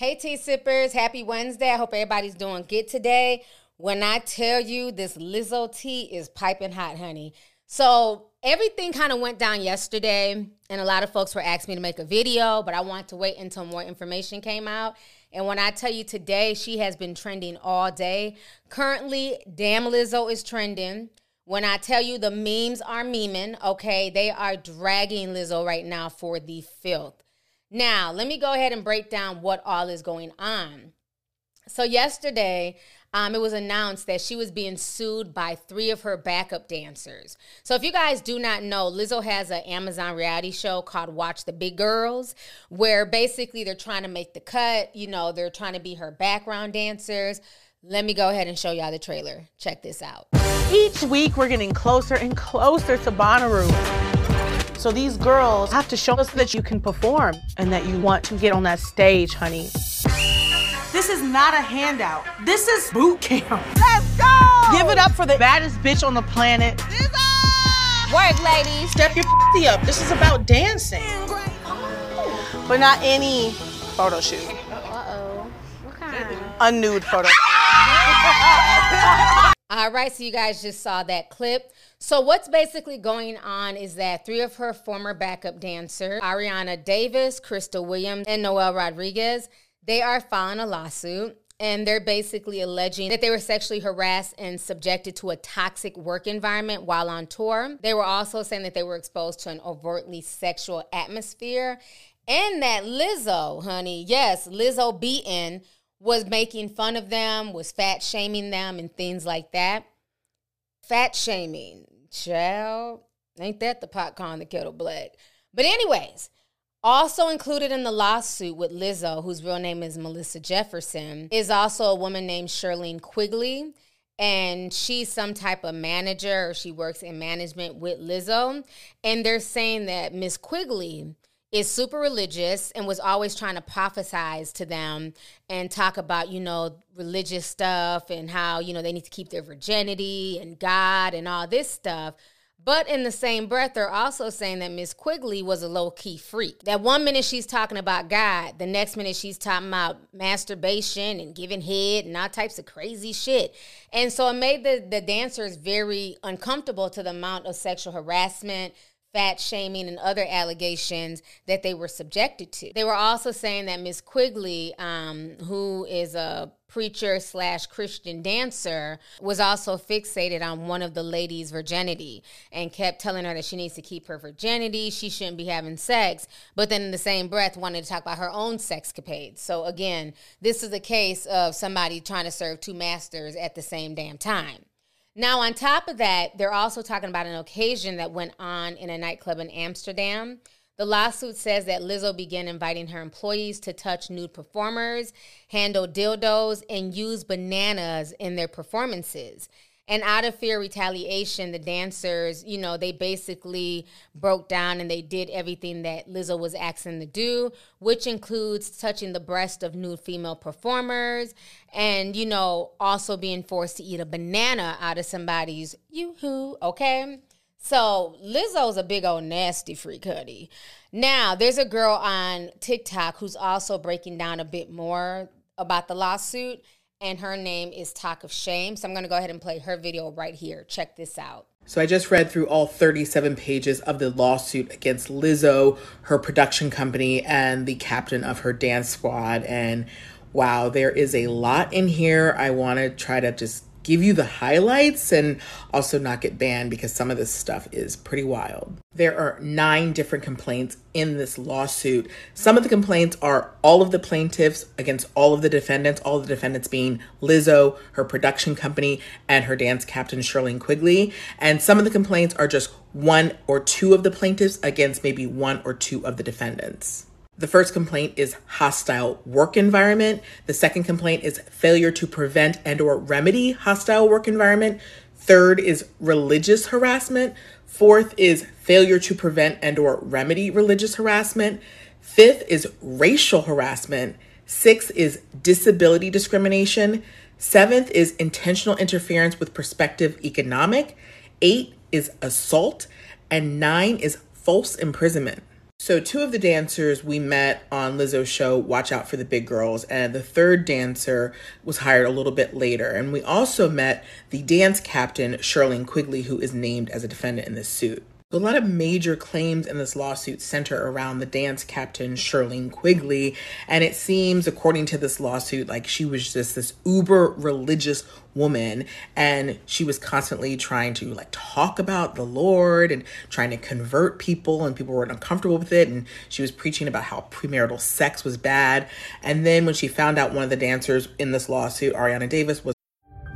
Hey, tea sippers, happy Wednesday. I hope everybody's doing good today. When I tell you this Lizzo tea is piping hot, honey. So, everything kind of went down yesterday, and a lot of folks were asking me to make a video, but I wanted to wait until more information came out. And when I tell you today, she has been trending all day. Currently, Damn Lizzo is trending. When I tell you the memes are memeing, okay, they are dragging Lizzo right now for the filth. Now, let me go ahead and break down what all is going on. So, yesterday, um, it was announced that she was being sued by three of her backup dancers. So, if you guys do not know, Lizzo has an Amazon reality show called Watch the Big Girls, where basically they're trying to make the cut. You know, they're trying to be her background dancers. Let me go ahead and show y'all the trailer. Check this out. Each week, we're getting closer and closer to Bonnaroo. So these girls have to show us that you can perform and that you want to get on that stage, honey. This is not a handout. This is boot camp. Let's go! Give it up for the baddest bitch on the planet. Work, ladies. Step your p up. This is about dancing. Oh. But not any photo shoot. Uh-oh. What kind? A nude photo All right, so you guys just saw that clip. So what's basically going on is that three of her former backup dancers, Ariana Davis, Crystal Williams, and Noelle Rodriguez, they are filing a lawsuit. And they're basically alleging that they were sexually harassed and subjected to a toxic work environment while on tour. They were also saying that they were exposed to an overtly sexual atmosphere. And that Lizzo, honey, yes, Lizzo Beaton was making fun of them, was fat shaming them, and things like that. Fat shaming, child, ain't that the pot calling the kettle black? But, anyways, also included in the lawsuit with Lizzo, whose real name is Melissa Jefferson, is also a woman named Shirlene Quigley. And she's some type of manager, or she works in management with Lizzo. And they're saying that Miss Quigley is super religious and was always trying to prophesize to them and talk about, you know, religious stuff and how, you know, they need to keep their virginity and God and all this stuff. But in the same breath, they're also saying that Miss Quigley was a low key freak. That one minute she's talking about God, the next minute she's talking about masturbation and giving head and all types of crazy shit. And so it made the, the dancers very uncomfortable to the amount of sexual harassment, fat shaming and other allegations that they were subjected to. They were also saying that Miss Quigley, um, who is a preacher slash Christian dancer, was also fixated on one of the ladies' virginity and kept telling her that she needs to keep her virginity, she shouldn't be having sex, but then in the same breath wanted to talk about her own sexcapades. So again, this is a case of somebody trying to serve two masters at the same damn time. Now, on top of that, they're also talking about an occasion that went on in a nightclub in Amsterdam. The lawsuit says that Lizzo began inviting her employees to touch nude performers, handle dildos, and use bananas in their performances. And out of fear retaliation, the dancers, you know, they basically broke down and they did everything that Lizzo was asking to do, which includes touching the breast of nude female performers and, you know, also being forced to eat a banana out of somebody's yoo-hoo, okay? So Lizzo's a big old nasty freak, honey. Now, there's a girl on TikTok who's also breaking down a bit more about the lawsuit and her name is Talk of Shame. So I'm going to go ahead and play her video right here. Check this out. So I just read through all 37 pages of the lawsuit against Lizzo, her production company, and the captain of her dance squad. And wow, there is a lot in here. I want to try to just give you the highlights and also not get banned because some of this stuff is pretty wild. There are nine different complaints in this lawsuit. Some of the complaints are all of the plaintiffs against all of the defendants, all the defendants being Lizzo, her production company, and her dance captain, Shirlene Quigley. And some of the complaints are just one or two of the plaintiffs against maybe one or two of the defendants. The first complaint is hostile work environment. The second complaint is failure to prevent and or remedy hostile work environment. Third is religious harassment. Fourth is failure to prevent and or remedy religious harassment. Fifth is racial harassment. Sixth is disability discrimination. Seventh is intentional interference with prospective economic. Eight is assault. And nine is false imprisonment. So, two of the dancers we met on Lizzo's show, Watch Out for the Big Girls, and the third dancer was hired a little bit later. And we also met the dance captain, Shirlene Quigley, who is named as a defendant in this suit. A lot of major claims in this lawsuit center around the dance captain, Shirlene Quigley. And it seems, according to this lawsuit, like she was just this uber religious woman and she was constantly trying to like talk about the Lord and trying to convert people and people were uncomfortable with it and she was preaching about how premarital sex was bad and then when she found out one of the dancers in this lawsuit Ariana Davis was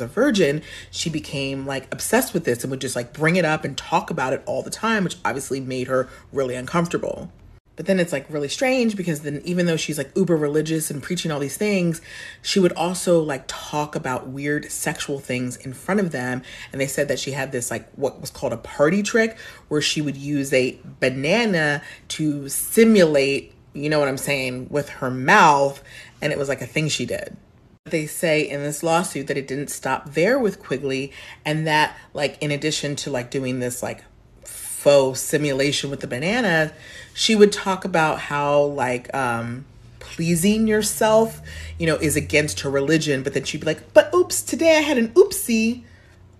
a virgin, she became like obsessed with this and would just like bring it up and talk about it all the time, which obviously made her really uncomfortable. But then it's like really strange because then even though she's like uber religious and preaching all these things, she would also like talk about weird sexual things in front of them. And they said that she had this like what was called a party trick where she would use a banana to simulate, you know what I'm saying, with her mouth. And it was like a thing she did. They say in this lawsuit that it didn't stop there with Quigley and that like in addition to like doing this like faux simulation with the banana, she would talk about how like um pleasing yourself, you know, is against her religion, but then she'd be like, "But oops, today I had an oopsie,"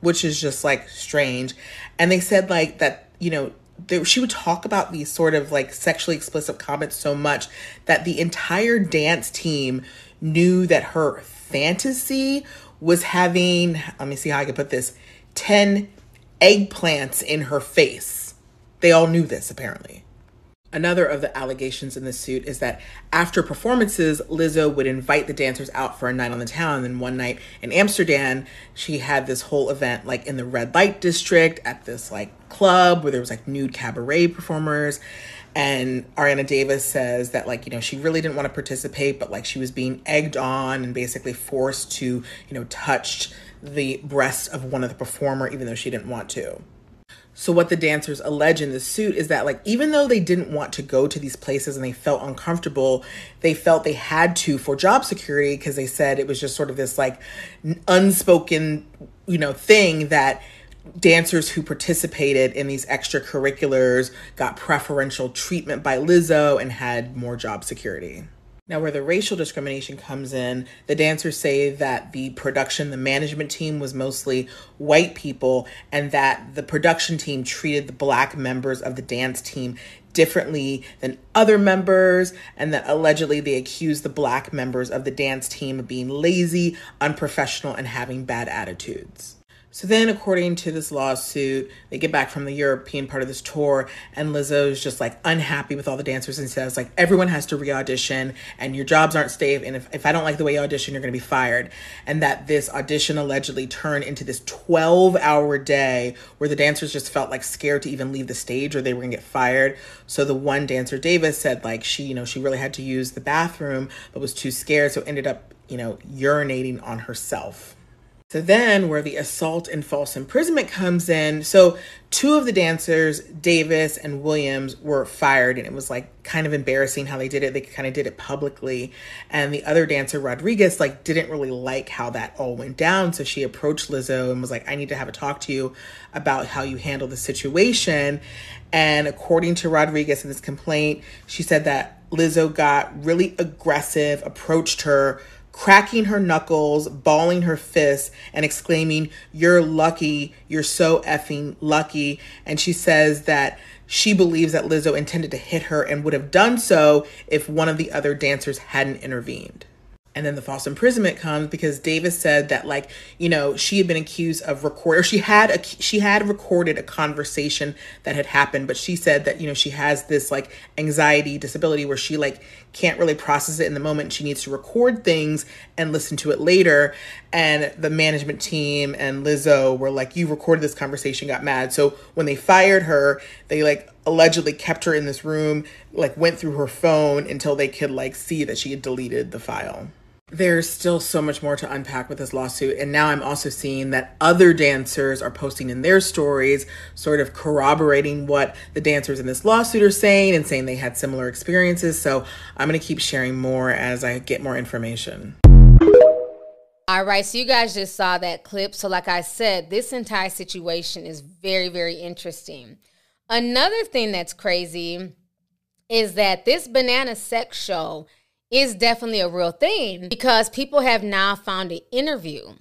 which is just like strange. And they said like that, you know, she would talk about these sort of like sexually explicit comments so much that the entire dance team knew that her fantasy was having, let me see how I can put this, 10 eggplants in her face. They all knew this apparently. Another of the allegations in the suit is that after performances, Lizzo would invite the dancers out for a night on the town. And then one night in Amsterdam, she had this whole event like in the red light district at this like club where there was like nude cabaret performers. And Ariana Davis says that, like, you know, she really didn't want to participate, but like she was being egged on and basically forced to, you know, touch the breast of one of the performer, even though she didn't want to. So what the dancers allege in the suit is that like even though they didn't want to go to these places and they felt uncomfortable, they felt they had to for job security because they said it was just sort of this like unspoken, you know, thing that dancers who participated in these extracurriculars got preferential treatment by Lizzo and had more job security. Now, where the racial discrimination comes in, the dancers say that the production, the management team was mostly white people, and that the production team treated the black members of the dance team differently than other members, and that allegedly they accused the black members of the dance team of being lazy, unprofessional, and having bad attitudes. So then, according to this lawsuit, they get back from the European part of this tour, and Lizzo's just like unhappy with all the dancers and says, like, everyone has to re audition, and your jobs aren't safe. And if, if I don't like the way you audition, you're going to be fired. And that this audition allegedly turned into this 12 hour day where the dancers just felt like scared to even leave the stage or they were going to get fired. So the one dancer, Davis, said, like, she, you know, she really had to use the bathroom, but was too scared. So ended up, you know, urinating on herself. So then, where the assault and false imprisonment comes in, so two of the dancers, Davis and Williams, were fired, and it was like kind of embarrassing how they did it. They kind of did it publicly, and the other dancer, Rodriguez, like didn't really like how that all went down. So she approached Lizzo and was like, "I need to have a talk to you about how you handle the situation." And according to Rodriguez in this complaint, she said that Lizzo got really aggressive, approached her cracking her knuckles, balling her fists, and exclaiming, You're lucky. You're so effing lucky. And she says that she believes that Lizzo intended to hit her and would have done so if one of the other dancers hadn't intervened. And then the false imprisonment comes because Davis said that like, you know, she had been accused of record or she had a she had recorded a conversation that had happened, but she said that, you know, she has this like anxiety disability where she like can't really process it in the moment. She needs to record things and listen to it later. And the management team and Lizzo were like, You recorded this conversation, got mad. So when they fired her, they like allegedly kept her in this room, like went through her phone until they could like see that she had deleted the file there's still so much more to unpack with this lawsuit. And now I'm also seeing that other dancers are posting in their stories, sort of corroborating what the dancers in this lawsuit are saying and saying they had similar experiences. So I'm going to keep sharing more as I get more information. All right, so you guys just saw that clip. So, like I said, this entire situation is very, very interesting. Another thing that's crazy is that this banana sex show is definitely a real thing because people have now found an interview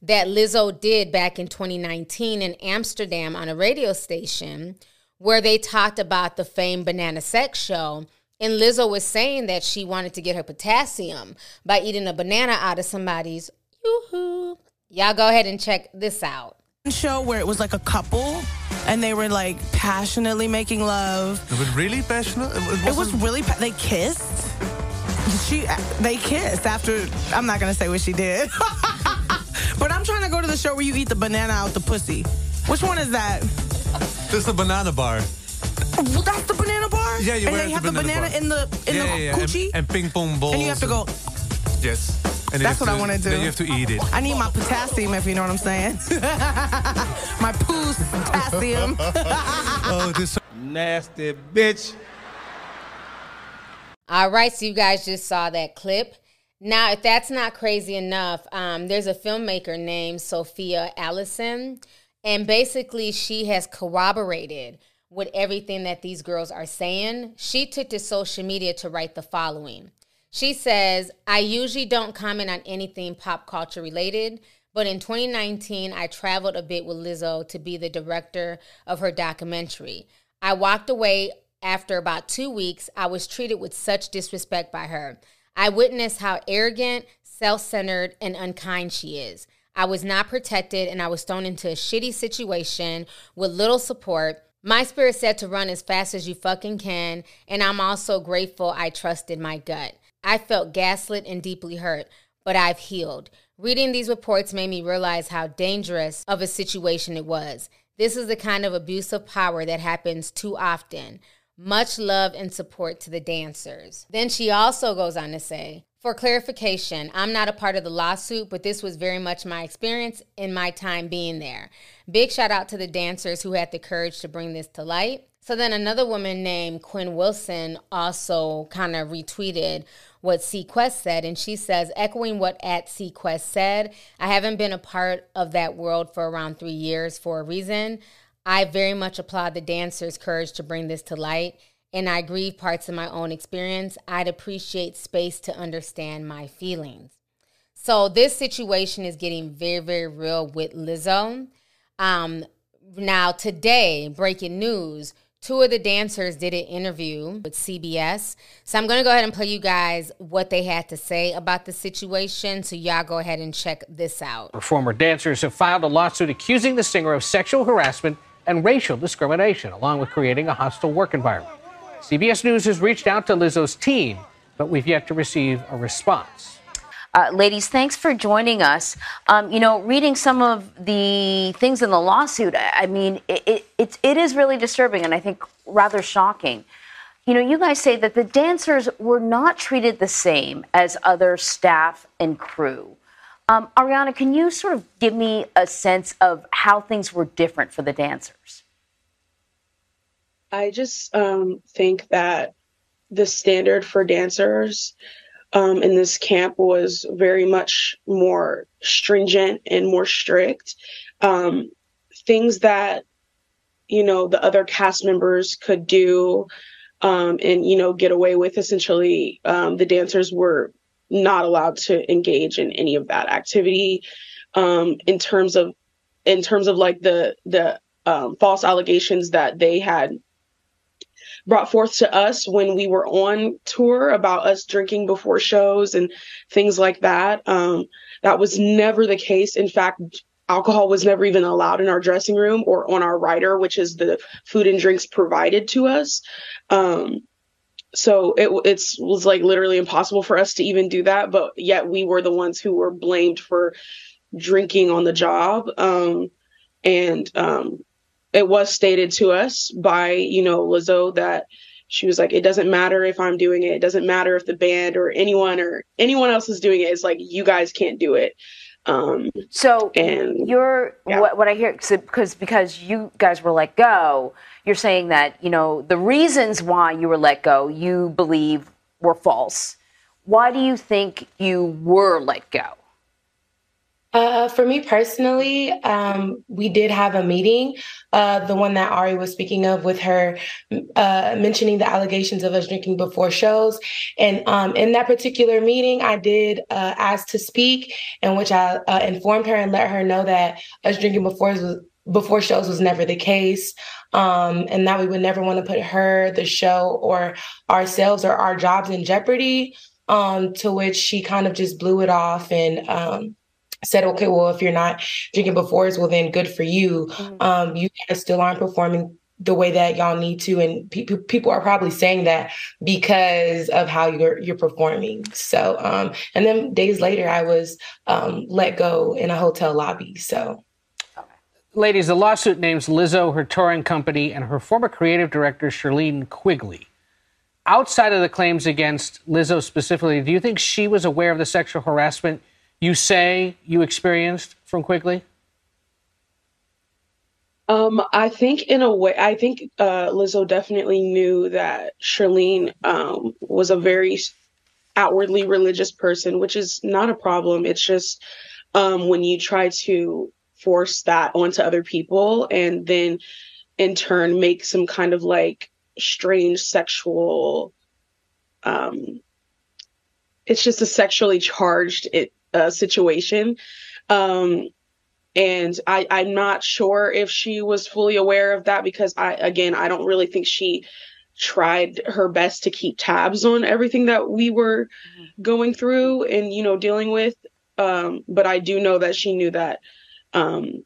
that Lizzo did back in 2019 in Amsterdam on a radio station where they talked about the famed banana sex show. And Lizzo was saying that she wanted to get her potassium by eating a banana out of somebody's yoo-hoo. Y'all go ahead and check this out. Show where it was like a couple and they were like passionately making love. It was really passionate? It, it was really, pa- they kissed she they kissed after I'm not gonna say what she did. but I'm trying to go to the show where you eat the banana out the pussy. Which one is that? This is the banana bar. Well, that's the banana bar? Yeah, you And they have the banana, bar. in the in yeah, the yeah, yeah. coochie? And, and ping pong balls. And you have to go, Yes. And That's what have I wanna do. Then you have to eat it. I need my potassium if you know what I'm saying. my poos potassium. oh, this Nasty bitch. All right, so you guys just saw that clip. Now, if that's not crazy enough, um, there's a filmmaker named Sophia Allison, and basically she has corroborated with everything that these girls are saying. She took to social media to write the following. She says, I usually don't comment on anything pop culture related, but in 2019, I traveled a bit with Lizzo to be the director of her documentary. I walked away after about two weeks, I was treated with such disrespect by her. I witnessed how arrogant, self centered, and unkind she is. I was not protected and I was thrown into a shitty situation with little support. My spirit said to run as fast as you fucking can, and I'm also grateful I trusted my gut. I felt gaslit and deeply hurt, but I've healed. Reading these reports made me realize how dangerous of a situation it was. This is the kind of abuse of power that happens too often. Much love and support to the dancers. Then she also goes on to say, for clarification, I'm not a part of the lawsuit, but this was very much my experience in my time being there. Big shout out to the dancers who had the courage to bring this to light. So then another woman named Quinn Wilson also kind of retweeted what Sequest said, and she says, echoing what at Sequest said, I haven't been a part of that world for around three years for a reason. I very much applaud the dancers' courage to bring this to light, and I grieve parts of my own experience. I'd appreciate space to understand my feelings. So this situation is getting very, very real with Lizzo. Um, now today, breaking news: two of the dancers did an interview with CBS. So I'm going to go ahead and play you guys what they had to say about the situation. So y'all go ahead and check this out. Former dancers have filed a lawsuit accusing the singer of sexual harassment and racial discrimination, along with creating a hostile work environment. CBS News has reached out to Lizzo's team, but we've yet to receive a response. Uh, ladies, thanks for joining us. Um, you know, reading some of the things in the lawsuit, I mean, it, it, it, it is really disturbing and I think rather shocking. You know, you guys say that the dancers were not treated the same as other staff and crew. Um, Ariana, can you sort of give me a sense of how things were different for the dancers? I just um, think that the standard for dancers um, in this camp was very much more stringent and more strict. Um, things that, you know, the other cast members could do um, and, you know, get away with essentially, um, the dancers were not allowed to engage in any of that activity um, in terms of in terms of like the the um, false allegations that they had brought forth to us when we were on tour about us drinking before shows and things like that. Um, that was never the case. In fact, alcohol was never even allowed in our dressing room or on our rider, which is the food and drinks provided to us. Um, so it it's was like literally impossible for us to even do that, but yet we were the ones who were blamed for drinking on the job. Um, and um, it was stated to us by you know Lizzo that she was like, it doesn't matter if I'm doing it. It doesn't matter if the band or anyone or anyone else is doing it. It's like you guys can't do it. Um, so and you're yeah. what, what I hear because because you guys were let go. You're saying that you know the reasons why you were let go you believe were false. Why do you think you were let go? Uh, for me personally, um, we did have a meeting, uh, the one that Ari was speaking of, with her uh, mentioning the allegations of us drinking before shows. And um, in that particular meeting, I did uh, ask to speak, in which I uh, informed her and let her know that us drinking before was, before shows was never the case, um, and that we would never want to put her, the show, or ourselves or our jobs in jeopardy. Um, to which she kind of just blew it off and um, said, okay, well, if you're not drinking befores, well, then good for you. Mm-hmm. Um, you still aren't performing the way that y'all need to, and pe- people are probably saying that because of how you're you're performing. So, um, and then days later, I was um, let go in a hotel lobby. So. Ladies, the lawsuit names Lizzo, her touring company, and her former creative director, Shirlene Quigley. Outside of the claims against Lizzo specifically, do you think she was aware of the sexual harassment you say you experienced from Quigley? Um, I think in a way, I think uh, Lizzo definitely knew that Shirlene um, was a very outwardly religious person, which is not a problem. It's just um, when you try to force that onto other people and then in turn make some kind of like strange sexual um it's just a sexually charged it uh, situation. Um, and I, I'm not sure if she was fully aware of that because I, again, I don't really think she tried her best to keep tabs on everything that we were going through and, you know, dealing with. Um, but I do know that she knew that, um,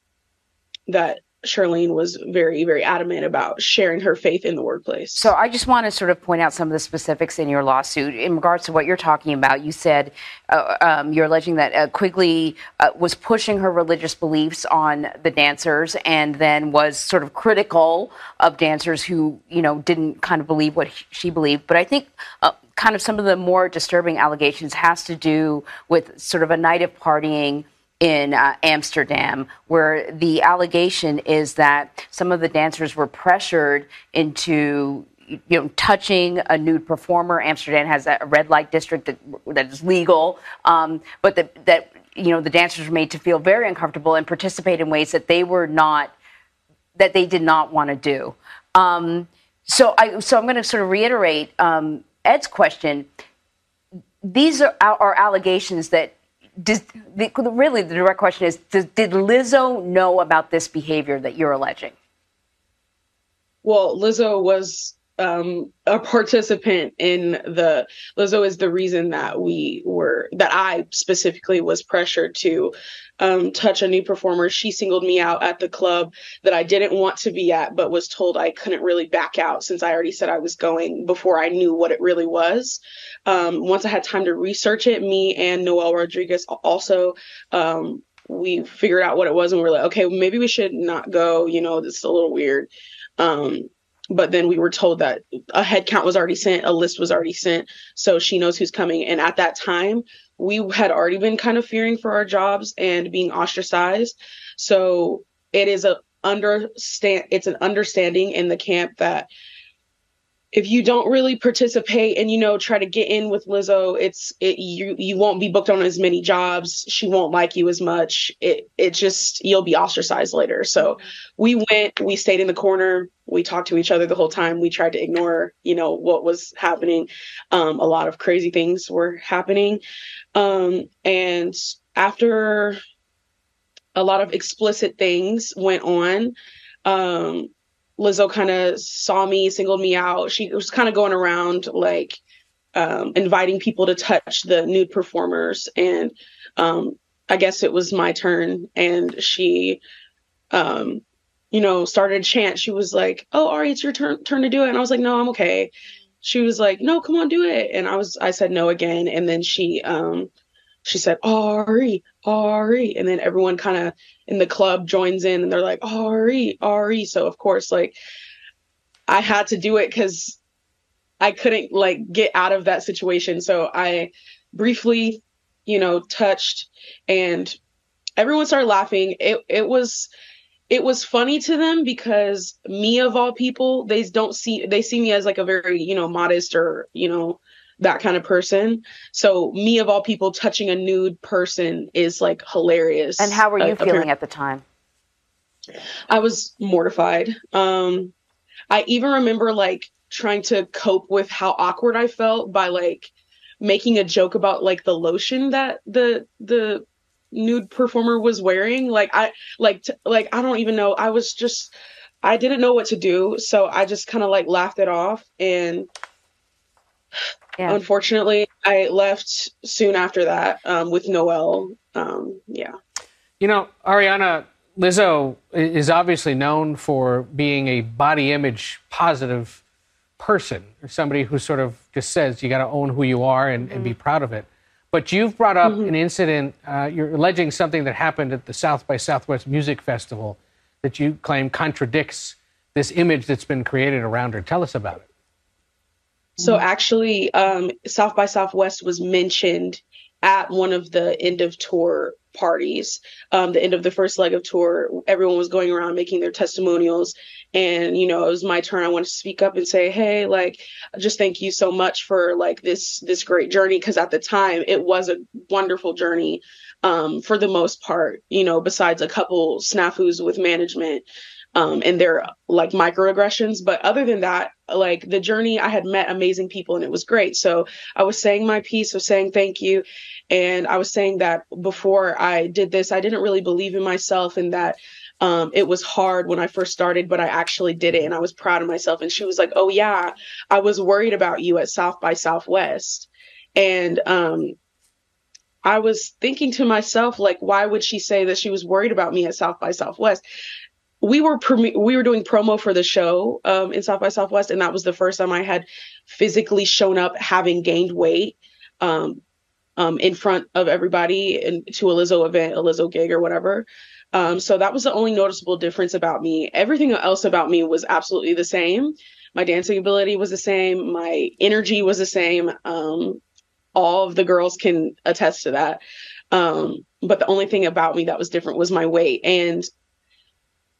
that Shirlene was very, very adamant about sharing her faith in the workplace. So I just want to sort of point out some of the specifics in your lawsuit in regards to what you're talking about. You said uh, um, you're alleging that uh, Quigley uh, was pushing her religious beliefs on the dancers, and then was sort of critical of dancers who, you know, didn't kind of believe what she believed. But I think uh, kind of some of the more disturbing allegations has to do with sort of a night of partying in uh, Amsterdam, where the allegation is that some of the dancers were pressured into you know touching a nude performer. Amsterdam has a red light district that that is legal, um, but that that you know the dancers were made to feel very uncomfortable and participate in ways that they were not that they did not want to do. Um, so I so I'm going to sort of reiterate um, Ed's question. These are, are allegations that does, the, really the direct question is does, did Lizzo know about this behavior that you're alleging? Well, Lizzo was um, a participant in the Lizzo is the reason that we were that I specifically was pressured to um, touch a new performer. She singled me out at the club that I didn't want to be at, but was told I couldn't really back out since I already said I was going before I knew what it really was. Um, once I had time to research it, me and Noelle Rodriguez also um, we figured out what it was and we are like, okay, maybe we should not go. You know, is a little weird. Um, but then we were told that a head count was already sent, a list was already sent, so she knows who's coming. And at that time, we had already been kind of fearing for our jobs and being ostracized. So it is a understand it's an understanding in the camp that if you don't really participate and you know try to get in with Lizzo, it's it you you won't be booked on as many jobs. She won't like you as much. It it just you'll be ostracized later. So we went, we stayed in the corner, we talked to each other the whole time. We tried to ignore, you know, what was happening. Um, a lot of crazy things were happening. Um, and after a lot of explicit things went on, um, Lizzo kind of saw me, singled me out. She was kind of going around like um, inviting people to touch the nude performers, and um, I guess it was my turn, and she, um, you know, started a chant. She was like, "Oh, Ari, it's your turn turn to do it," and I was like, "No, I'm okay." She was like, "No, come on, do it," and I was I said no again, and then she um she said Ari, Ari, and then everyone kind of in the club joins in, and they're like Ari, Ari. So of course, like I had to do it because I couldn't like get out of that situation. So I briefly, you know, touched and everyone started laughing. It it was it was funny to them because me of all people, they don't see they see me as like a very, you know, modest or, you know, that kind of person. So me of all people touching a nude person is like hilarious. And how were you uh, feeling at the time? I was mortified. Um I even remember like trying to cope with how awkward I felt by like making a joke about like the lotion that the the nude performer was wearing like i like t- like i don't even know i was just i didn't know what to do so i just kind of like laughed it off and Yeah. unfortunately i left soon after that um, with noel um, yeah You know, Ariana, Lizzo is obviously known for being a body image positive person, or somebody who sort of just says you got to own who you are and, and be proud of it. But you've brought up an incident, uh, you're alleging something that happened at the South by Southwest Music Festival that you claim contradicts this image that's been created around her. Tell us about it. So actually, um, South by Southwest was mentioned at one of the end of tour parties, um, the end of the first leg of tour. Everyone was going around making their testimonials, and you know, it was my turn. I wanted to speak up and say, "Hey, like, just thank you so much for like this this great journey." Because at the time, it was a wonderful journey. Um, for the most part, you know, besides a couple snafus with management, um, and their like microaggressions. But other than that, like the journey, I had met amazing people and it was great. So I was saying my piece of saying thank you. And I was saying that before I did this, I didn't really believe in myself and that um, it was hard when I first started, but I actually did it and I was proud of myself. And she was like, Oh, yeah, I was worried about you at South by Southwest. And um, I was thinking to myself, like, why would she say that she was worried about me at South by Southwest? We were we were doing promo for the show um, in South by Southwest, and that was the first time I had physically shown up having gained weight um, um, in front of everybody and to a Lizzo event, a Lizzo gig or whatever. Um, so that was the only noticeable difference about me. Everything else about me was absolutely the same. My dancing ability was the same. My energy was the same. Um, all of the girls can attest to that. Um, but the only thing about me that was different was my weight. And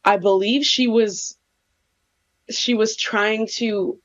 I believe she was she was trying to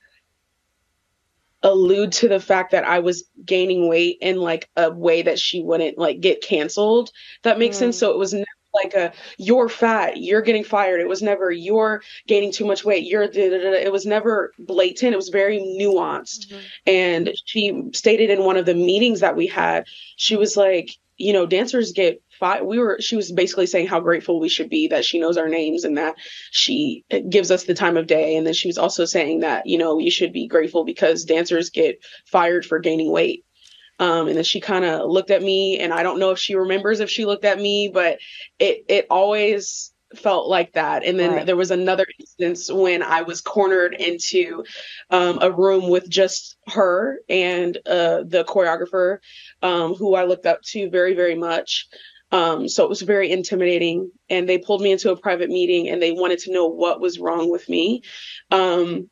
allude to the fact that I was gaining weight in like a way that she wouldn't like get canceled. That makes sense. Mm. So it was never like a you're fat, you're getting fired. It was never you're gaining too much weight. You're da, da, da, it was never blatant. It was very nuanced. Mm-hmm. And she stated in one of the meetings that we had, she was like, you know, dancers get fired. We were, she was basically saying how grateful we should be that she knows our names and that she gives us the time of day. And then she was also saying that, you know, you should be grateful because dancers get fired for gaining weight. Um, and then she kind of looked at me, and I don't know if she remembers if she looked at me, but it it always felt like that. And then Right. there was another instance when I was cornered into um, a room with just her and uh, the choreographer, um, who I looked up to very very much. Um, so it was very intimidating, and they pulled me into a private meeting, and they wanted to know what was wrong with me. Um,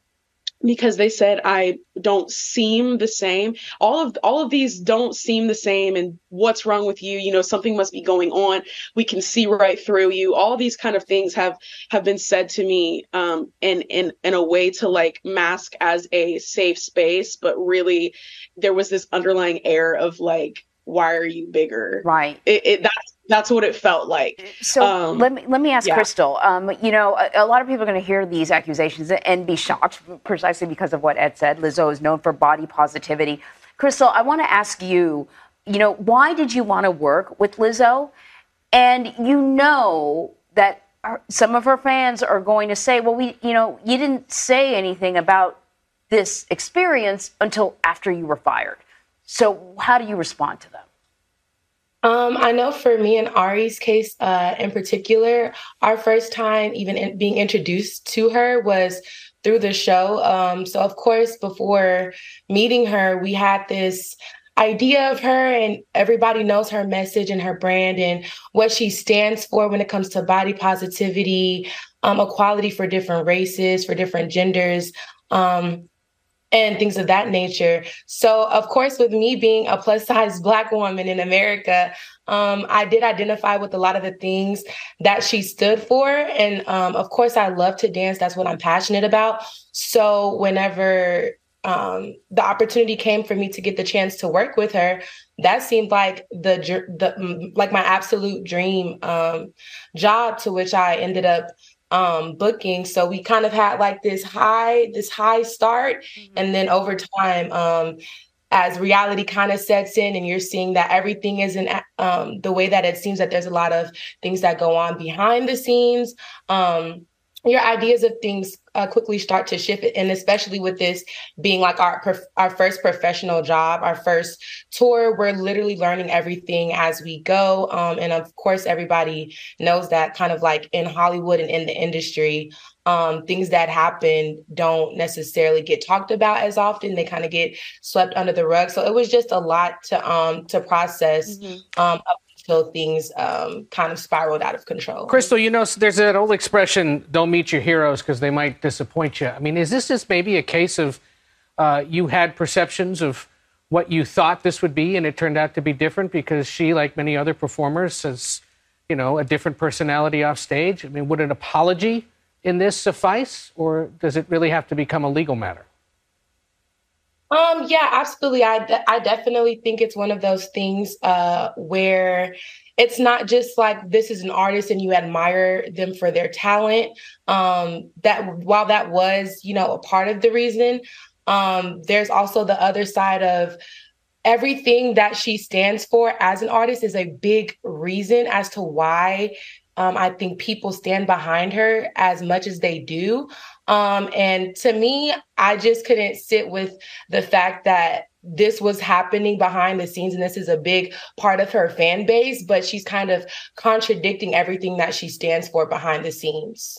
because they said I don't seem the same. All of all of these don't seem the same and what's wrong with you? You know, something must be going on. We can see right through you. All these kind of things have have been said to me um in in in a way to like mask as a safe space, but really there was this underlying air of like why are you bigger? Right. It, it that's that's what it felt like. So Um, let me let me ask yeah. Crystal. Um, you know, a, a lot of people are going to hear these accusations and be shocked precisely because of what Ed said. Lizzo is known for body positivity. Crystal, I want to ask you. You know, why did you want to work with Lizzo? And you know that some of her fans are going to say, well, we, you know, you didn't say anything about this experience until after you were fired. So, how do you respond to them? Um, I know for me and Ari's case uh, in particular, our first time even in, being introduced to her was through the show. Um, so, of course, before meeting her, we had this idea of her and everybody knows her message and her brand and what she stands for when it comes to body positivity, um, equality for different races, for different genders. Um, and things of that nature. So, of course, with me being a plus size Black woman in America, um, I did identify with a lot of the things that she stood for. And um, of course, I love to dance. That's what I'm passionate about. So, whenever um, the opportunity came for me to get the chance to work with her, that seemed like the the like my absolute dream um, job. To which I ended up um, booking. So we kind of had like this high this high start, mm-hmm. and then over time. Um, as reality kind of sets in and you're seeing that everything isn't um, the way that it seems that there's a lot of things that go on behind the scenes um, your ideas of things uh, quickly start to shift and especially with this being like our prof- our first professional job our first tour we're literally learning everything as we go um, and of course everybody knows that kind of like in hollywood and in the industry um, things that happen don't necessarily get talked about as often they kind of get swept under the rug so it was just a lot to um to process mm-hmm. um until things um, kind of spiraled out of control. Crystal, you know, there's that old expression, don't meet your heroes because they might disappoint you. I mean, is this just maybe a case of uh, you had perceptions of what you thought this would be and it turned out to be different because she, like many other performers, has, you know, a different personality off stage? I mean, would an apology in this suffice or does it really have to become a legal matter? Um, yeah, absolutely. I, de- I definitely think it's one of those things uh, where it's not just like this is an artist and you admire them for their talent. Um, that while that was, you know, a part of the reason, um, there's also the other side of everything that she stands for as an artist is a big reason as to why um, I think people stand behind her as much as they do. Um, and to me, I just couldn't sit with the fact that this was happening behind the scenes and this is a big part of her fan base, but she's kind of contradicting everything that she stands for behind the scenes.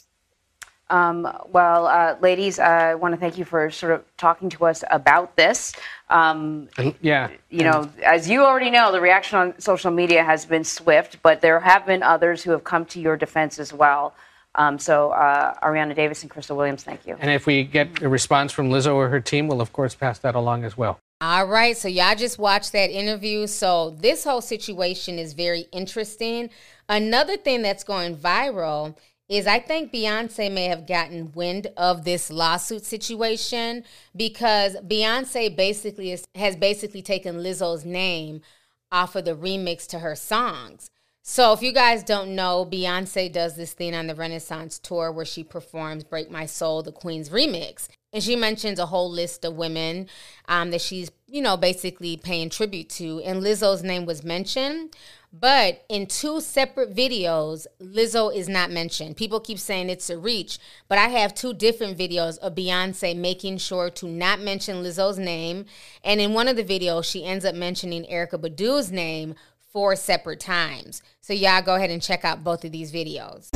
Um, well, uh, ladies, I want to thank you for sort of talking to us about this. Um, yeah. You know, as you already know, the reaction on social media has been swift, but there have been others who have come to your defense as well. Um, so, uh, Ariana Davis and Crystal Williams, thank you. And if we get a response from Lizzo or her team, we'll of course pass that along as well. All right, so y'all just watched that interview. So, this whole situation is very interesting. Another thing that's going viral is I think Beyonce may have gotten wind of this lawsuit situation because Beyonce basically is, has basically taken Lizzo's name off of the remix to her songs. So, if you guys don't know, Beyonce does this thing on the Renaissance tour where she performs Break My Soul, the Queen's remix. And she mentions a whole list of women um, that she's, you know, basically paying tribute to. And Lizzo's name was mentioned. But in two separate videos, Lizzo is not mentioned. People keep saying it's a reach, but I have two different videos of Beyonce making sure to not mention Lizzo's name. And in one of the videos, she ends up mentioning Erykah Badu's name four separate times. So y'all go ahead and check out both of these videos.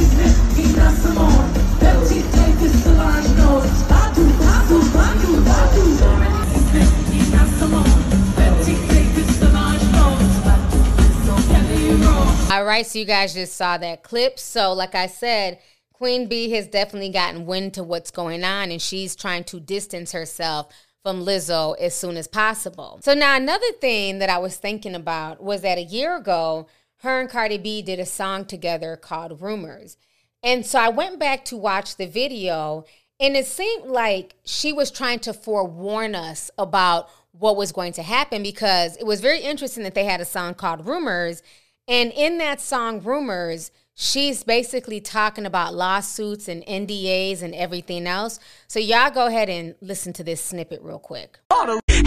All right, so you guys just saw that clip. So, like I said, Queen Bey has definitely gotten wind to what's going on, and she's trying to distance herself from Lizzo as soon as possible. So now another thing that I was thinking about was that a year ago, her and Cardi B did a song together called Rumors. And so I went back to watch the video and it seemed like she was trying to forewarn us about what was going to happen because it was very interesting that they had a song called Rumors. And in that song, Rumors, she's basically talking about lawsuits and NDAs and everything else. So y'all go ahead and listen to this snippet real quick.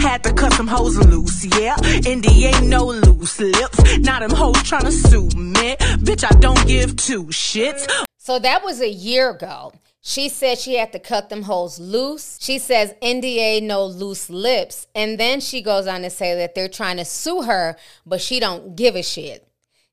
Had to cut some hoes loose, yeah. NDA no loose lips. Now them hoes trying to sue me. Bitch, I don't give two shits. So that was a year ago. She said she had to cut them holes loose. She says NDA no loose lips. And then she goes on to say that they're trying to sue her, but she don't give a shit.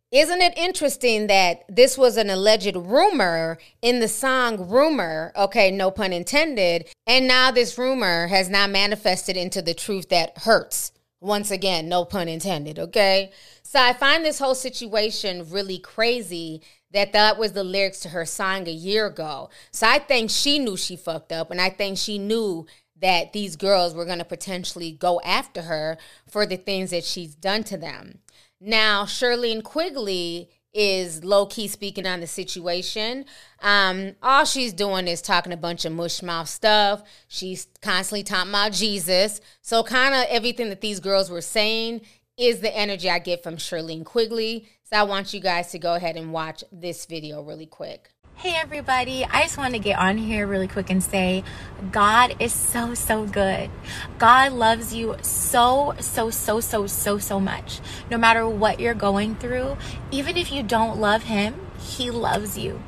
Isn't it interesting that this was an alleged rumor in the song Rumor, okay, no pun intended, and now this rumor has now manifested into the truth that hurts. Once again, no pun intended, okay? So I find this whole situation really crazy that that was the lyrics to her song a year ago. So I think she knew she fucked up and I think she knew that these girls were going to potentially go after her for the things that she's done to them. Now, Shirlene Quigley is low key speaking on the situation. Um, all she's doing is talking a bunch of mush mouth stuff. She's constantly talking about Jesus. So, kind of everything that these girls were saying is the energy I get from Shirlene Quigley. So, I want you guys to go ahead and watch this video really quick. Hey everybody, I just want to get on here really quick and say God is so, so good. God loves you so, so, so, so, so, so much. No matter what you're going through, even if you don't love Him, He loves you.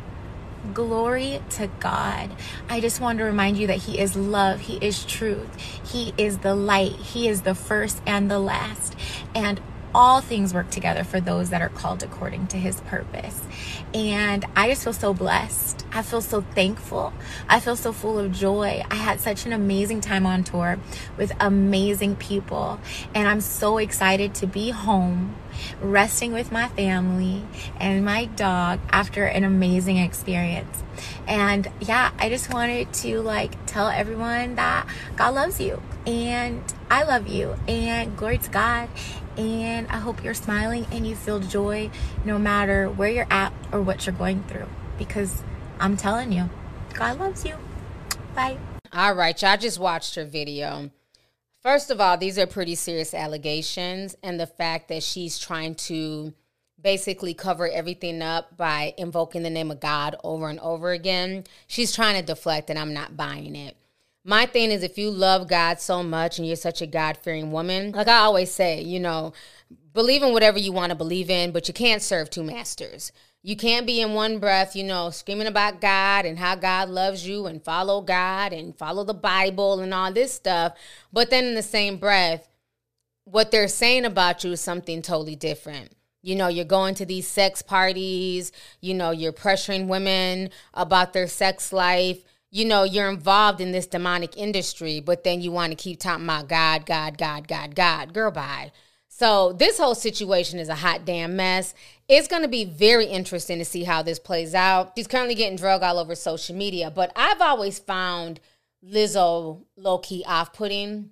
Glory to God. I just want to remind you that He is love, He is truth, He is the light, He is the first and the last. And all things work together for those that are called according to his purpose. And I just feel so blessed. I feel so thankful. I feel so full of joy. I had such an amazing time on tour with amazing people. And I'm so excited to be home, resting with my family and my dog after an amazing experience. And yeah, I just wanted to like tell everyone that God loves you and I love you and glory to God and I hope you're smiling and you feel joy no matter where you're at or what you're going through because I'm telling you, God loves you. Bye. All right, y'all just watched her video. First of all, these are pretty serious allegations, and the fact that she's trying to basically cover everything up by invoking the name of God over and over again, she's trying to deflect, and I'm not buying it. My thing is, if you love God so much and you're such a God fearing woman, like I always say, you know, believe in whatever you want to believe in, but you can't serve two masters. You can't be in one breath, you know, screaming about God and how God loves you and follow God and follow the Bible and all this stuff. But then in the same breath, what they're saying about you is something totally different. You know, you're going to these sex parties, you know, you're pressuring women about their sex life you know, you're involved in this demonic industry, but then you want to keep talking about God, God, God, God, God. Girl, bye. So this whole situation is a hot damn mess. It's going to be very interesting to see how this plays out. She's currently getting drug all over social media, but I've always found Lizzo low key off putting.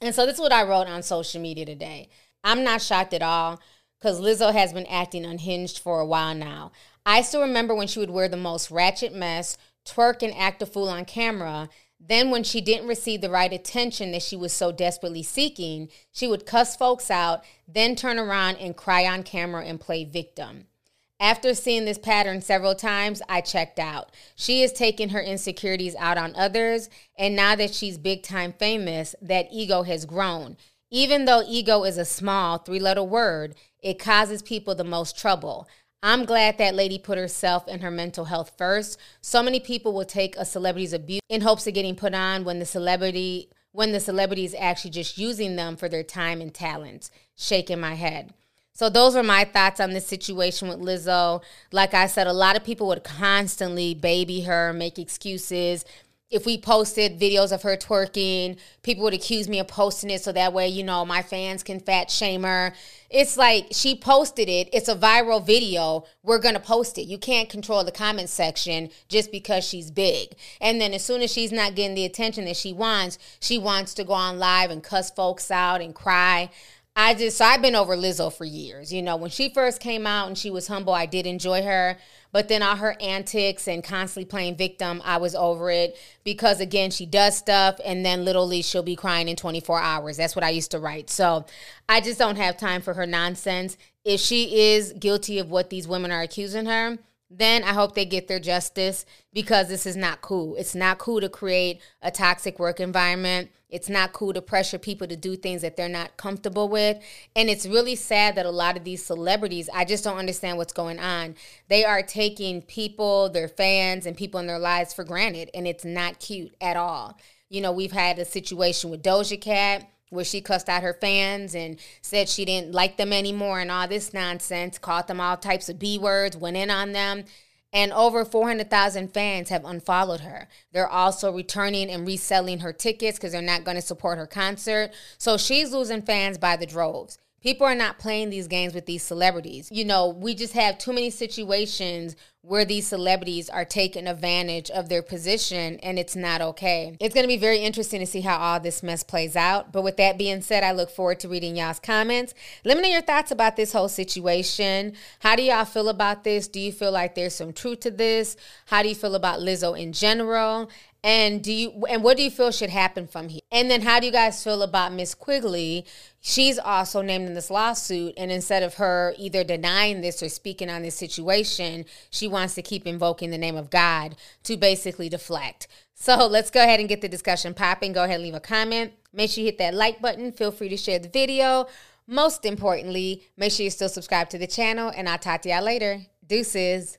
And so this is what I wrote on social media today. I'm not shocked at all because Lizzo has been acting unhinged for a while now. I still remember when she would wear the most ratchet mess twerk and act a fool on camera. Then, when she didn't receive the right attention that she was so desperately seeking, she would cuss folks out, then turn around and cry on camera and play victim. After seeing this pattern several times, I checked out. She is taking her insecurities out on others, and now that she's big time famous, that ego has grown. Even though ego is a small three letter word, it causes people the most trouble. I'm glad that lady put herself and her mental health first. So many people will take a celebrity's abuse in hopes of getting put on when the celebrity when the celebrity is actually just using them for their time and talents. Shaking my head. So those are my thoughts on this situation with Lizzo. Like I said, a lot of people would constantly baby her, make excuses, if we posted videos of her twerking, people would accuse me of posting it so that way, you know, my fans can fat shame her. It's like she posted it, it's a viral video, we're gonna post it. You can't control the comment section just because she's big. And then as soon as she's not getting the attention that she wants, she wants to go on live and cuss folks out and cry. I just so I've been over Lizzo for years. You know, when she first came out and she was humble, I did enjoy her. But then all her antics and constantly playing victim, I was over it because again, she does stuff and then literally she'll be crying in 24 hours. That's what I used to write. So I just don't have time for her nonsense. If she is guilty of what these women are accusing her, then I hope they get their justice because this is not cool. It's not cool to create a toxic work environment. It's not cool to pressure people to do things that they're not comfortable with. And it's really sad that a lot of these celebrities, I just don't understand what's going on. They are taking people, their fans, and people in their lives for granted. And it's not cute at all. You know, we've had a situation with Doja Cat where she cussed out her fans and said she didn't like them anymore and all this nonsense, called them all types of B words, went in on them. And over 400,000 fans have unfollowed her. They're also returning and reselling her tickets because they're not going to support her concert. So she's losing fans by the droves. People are not playing these games with these celebrities. You know, we just have too many situations where these celebrities are taking advantage of their position and it's not okay. It's going to be very interesting to see how all this mess plays out. But with that being said, I look forward to reading y'all's comments. Let me know your thoughts about this whole situation. How do y'all feel about this? Do you feel like there's some truth to this? How do you feel about Lizzo in general? And do you and what do you feel should happen from here? And then how do you guys feel about Miss Quigley? She's also named in this lawsuit, and instead of her either denying this or speaking on this situation, she wants to keep invoking the name of God to basically deflect. So let's go ahead and get the discussion popping. Go ahead and leave a comment. Make sure you hit that like button. Feel free to share the video. Most importantly, make sure you still subscribe to the channel, and I'll talk to y'all later. Deuces.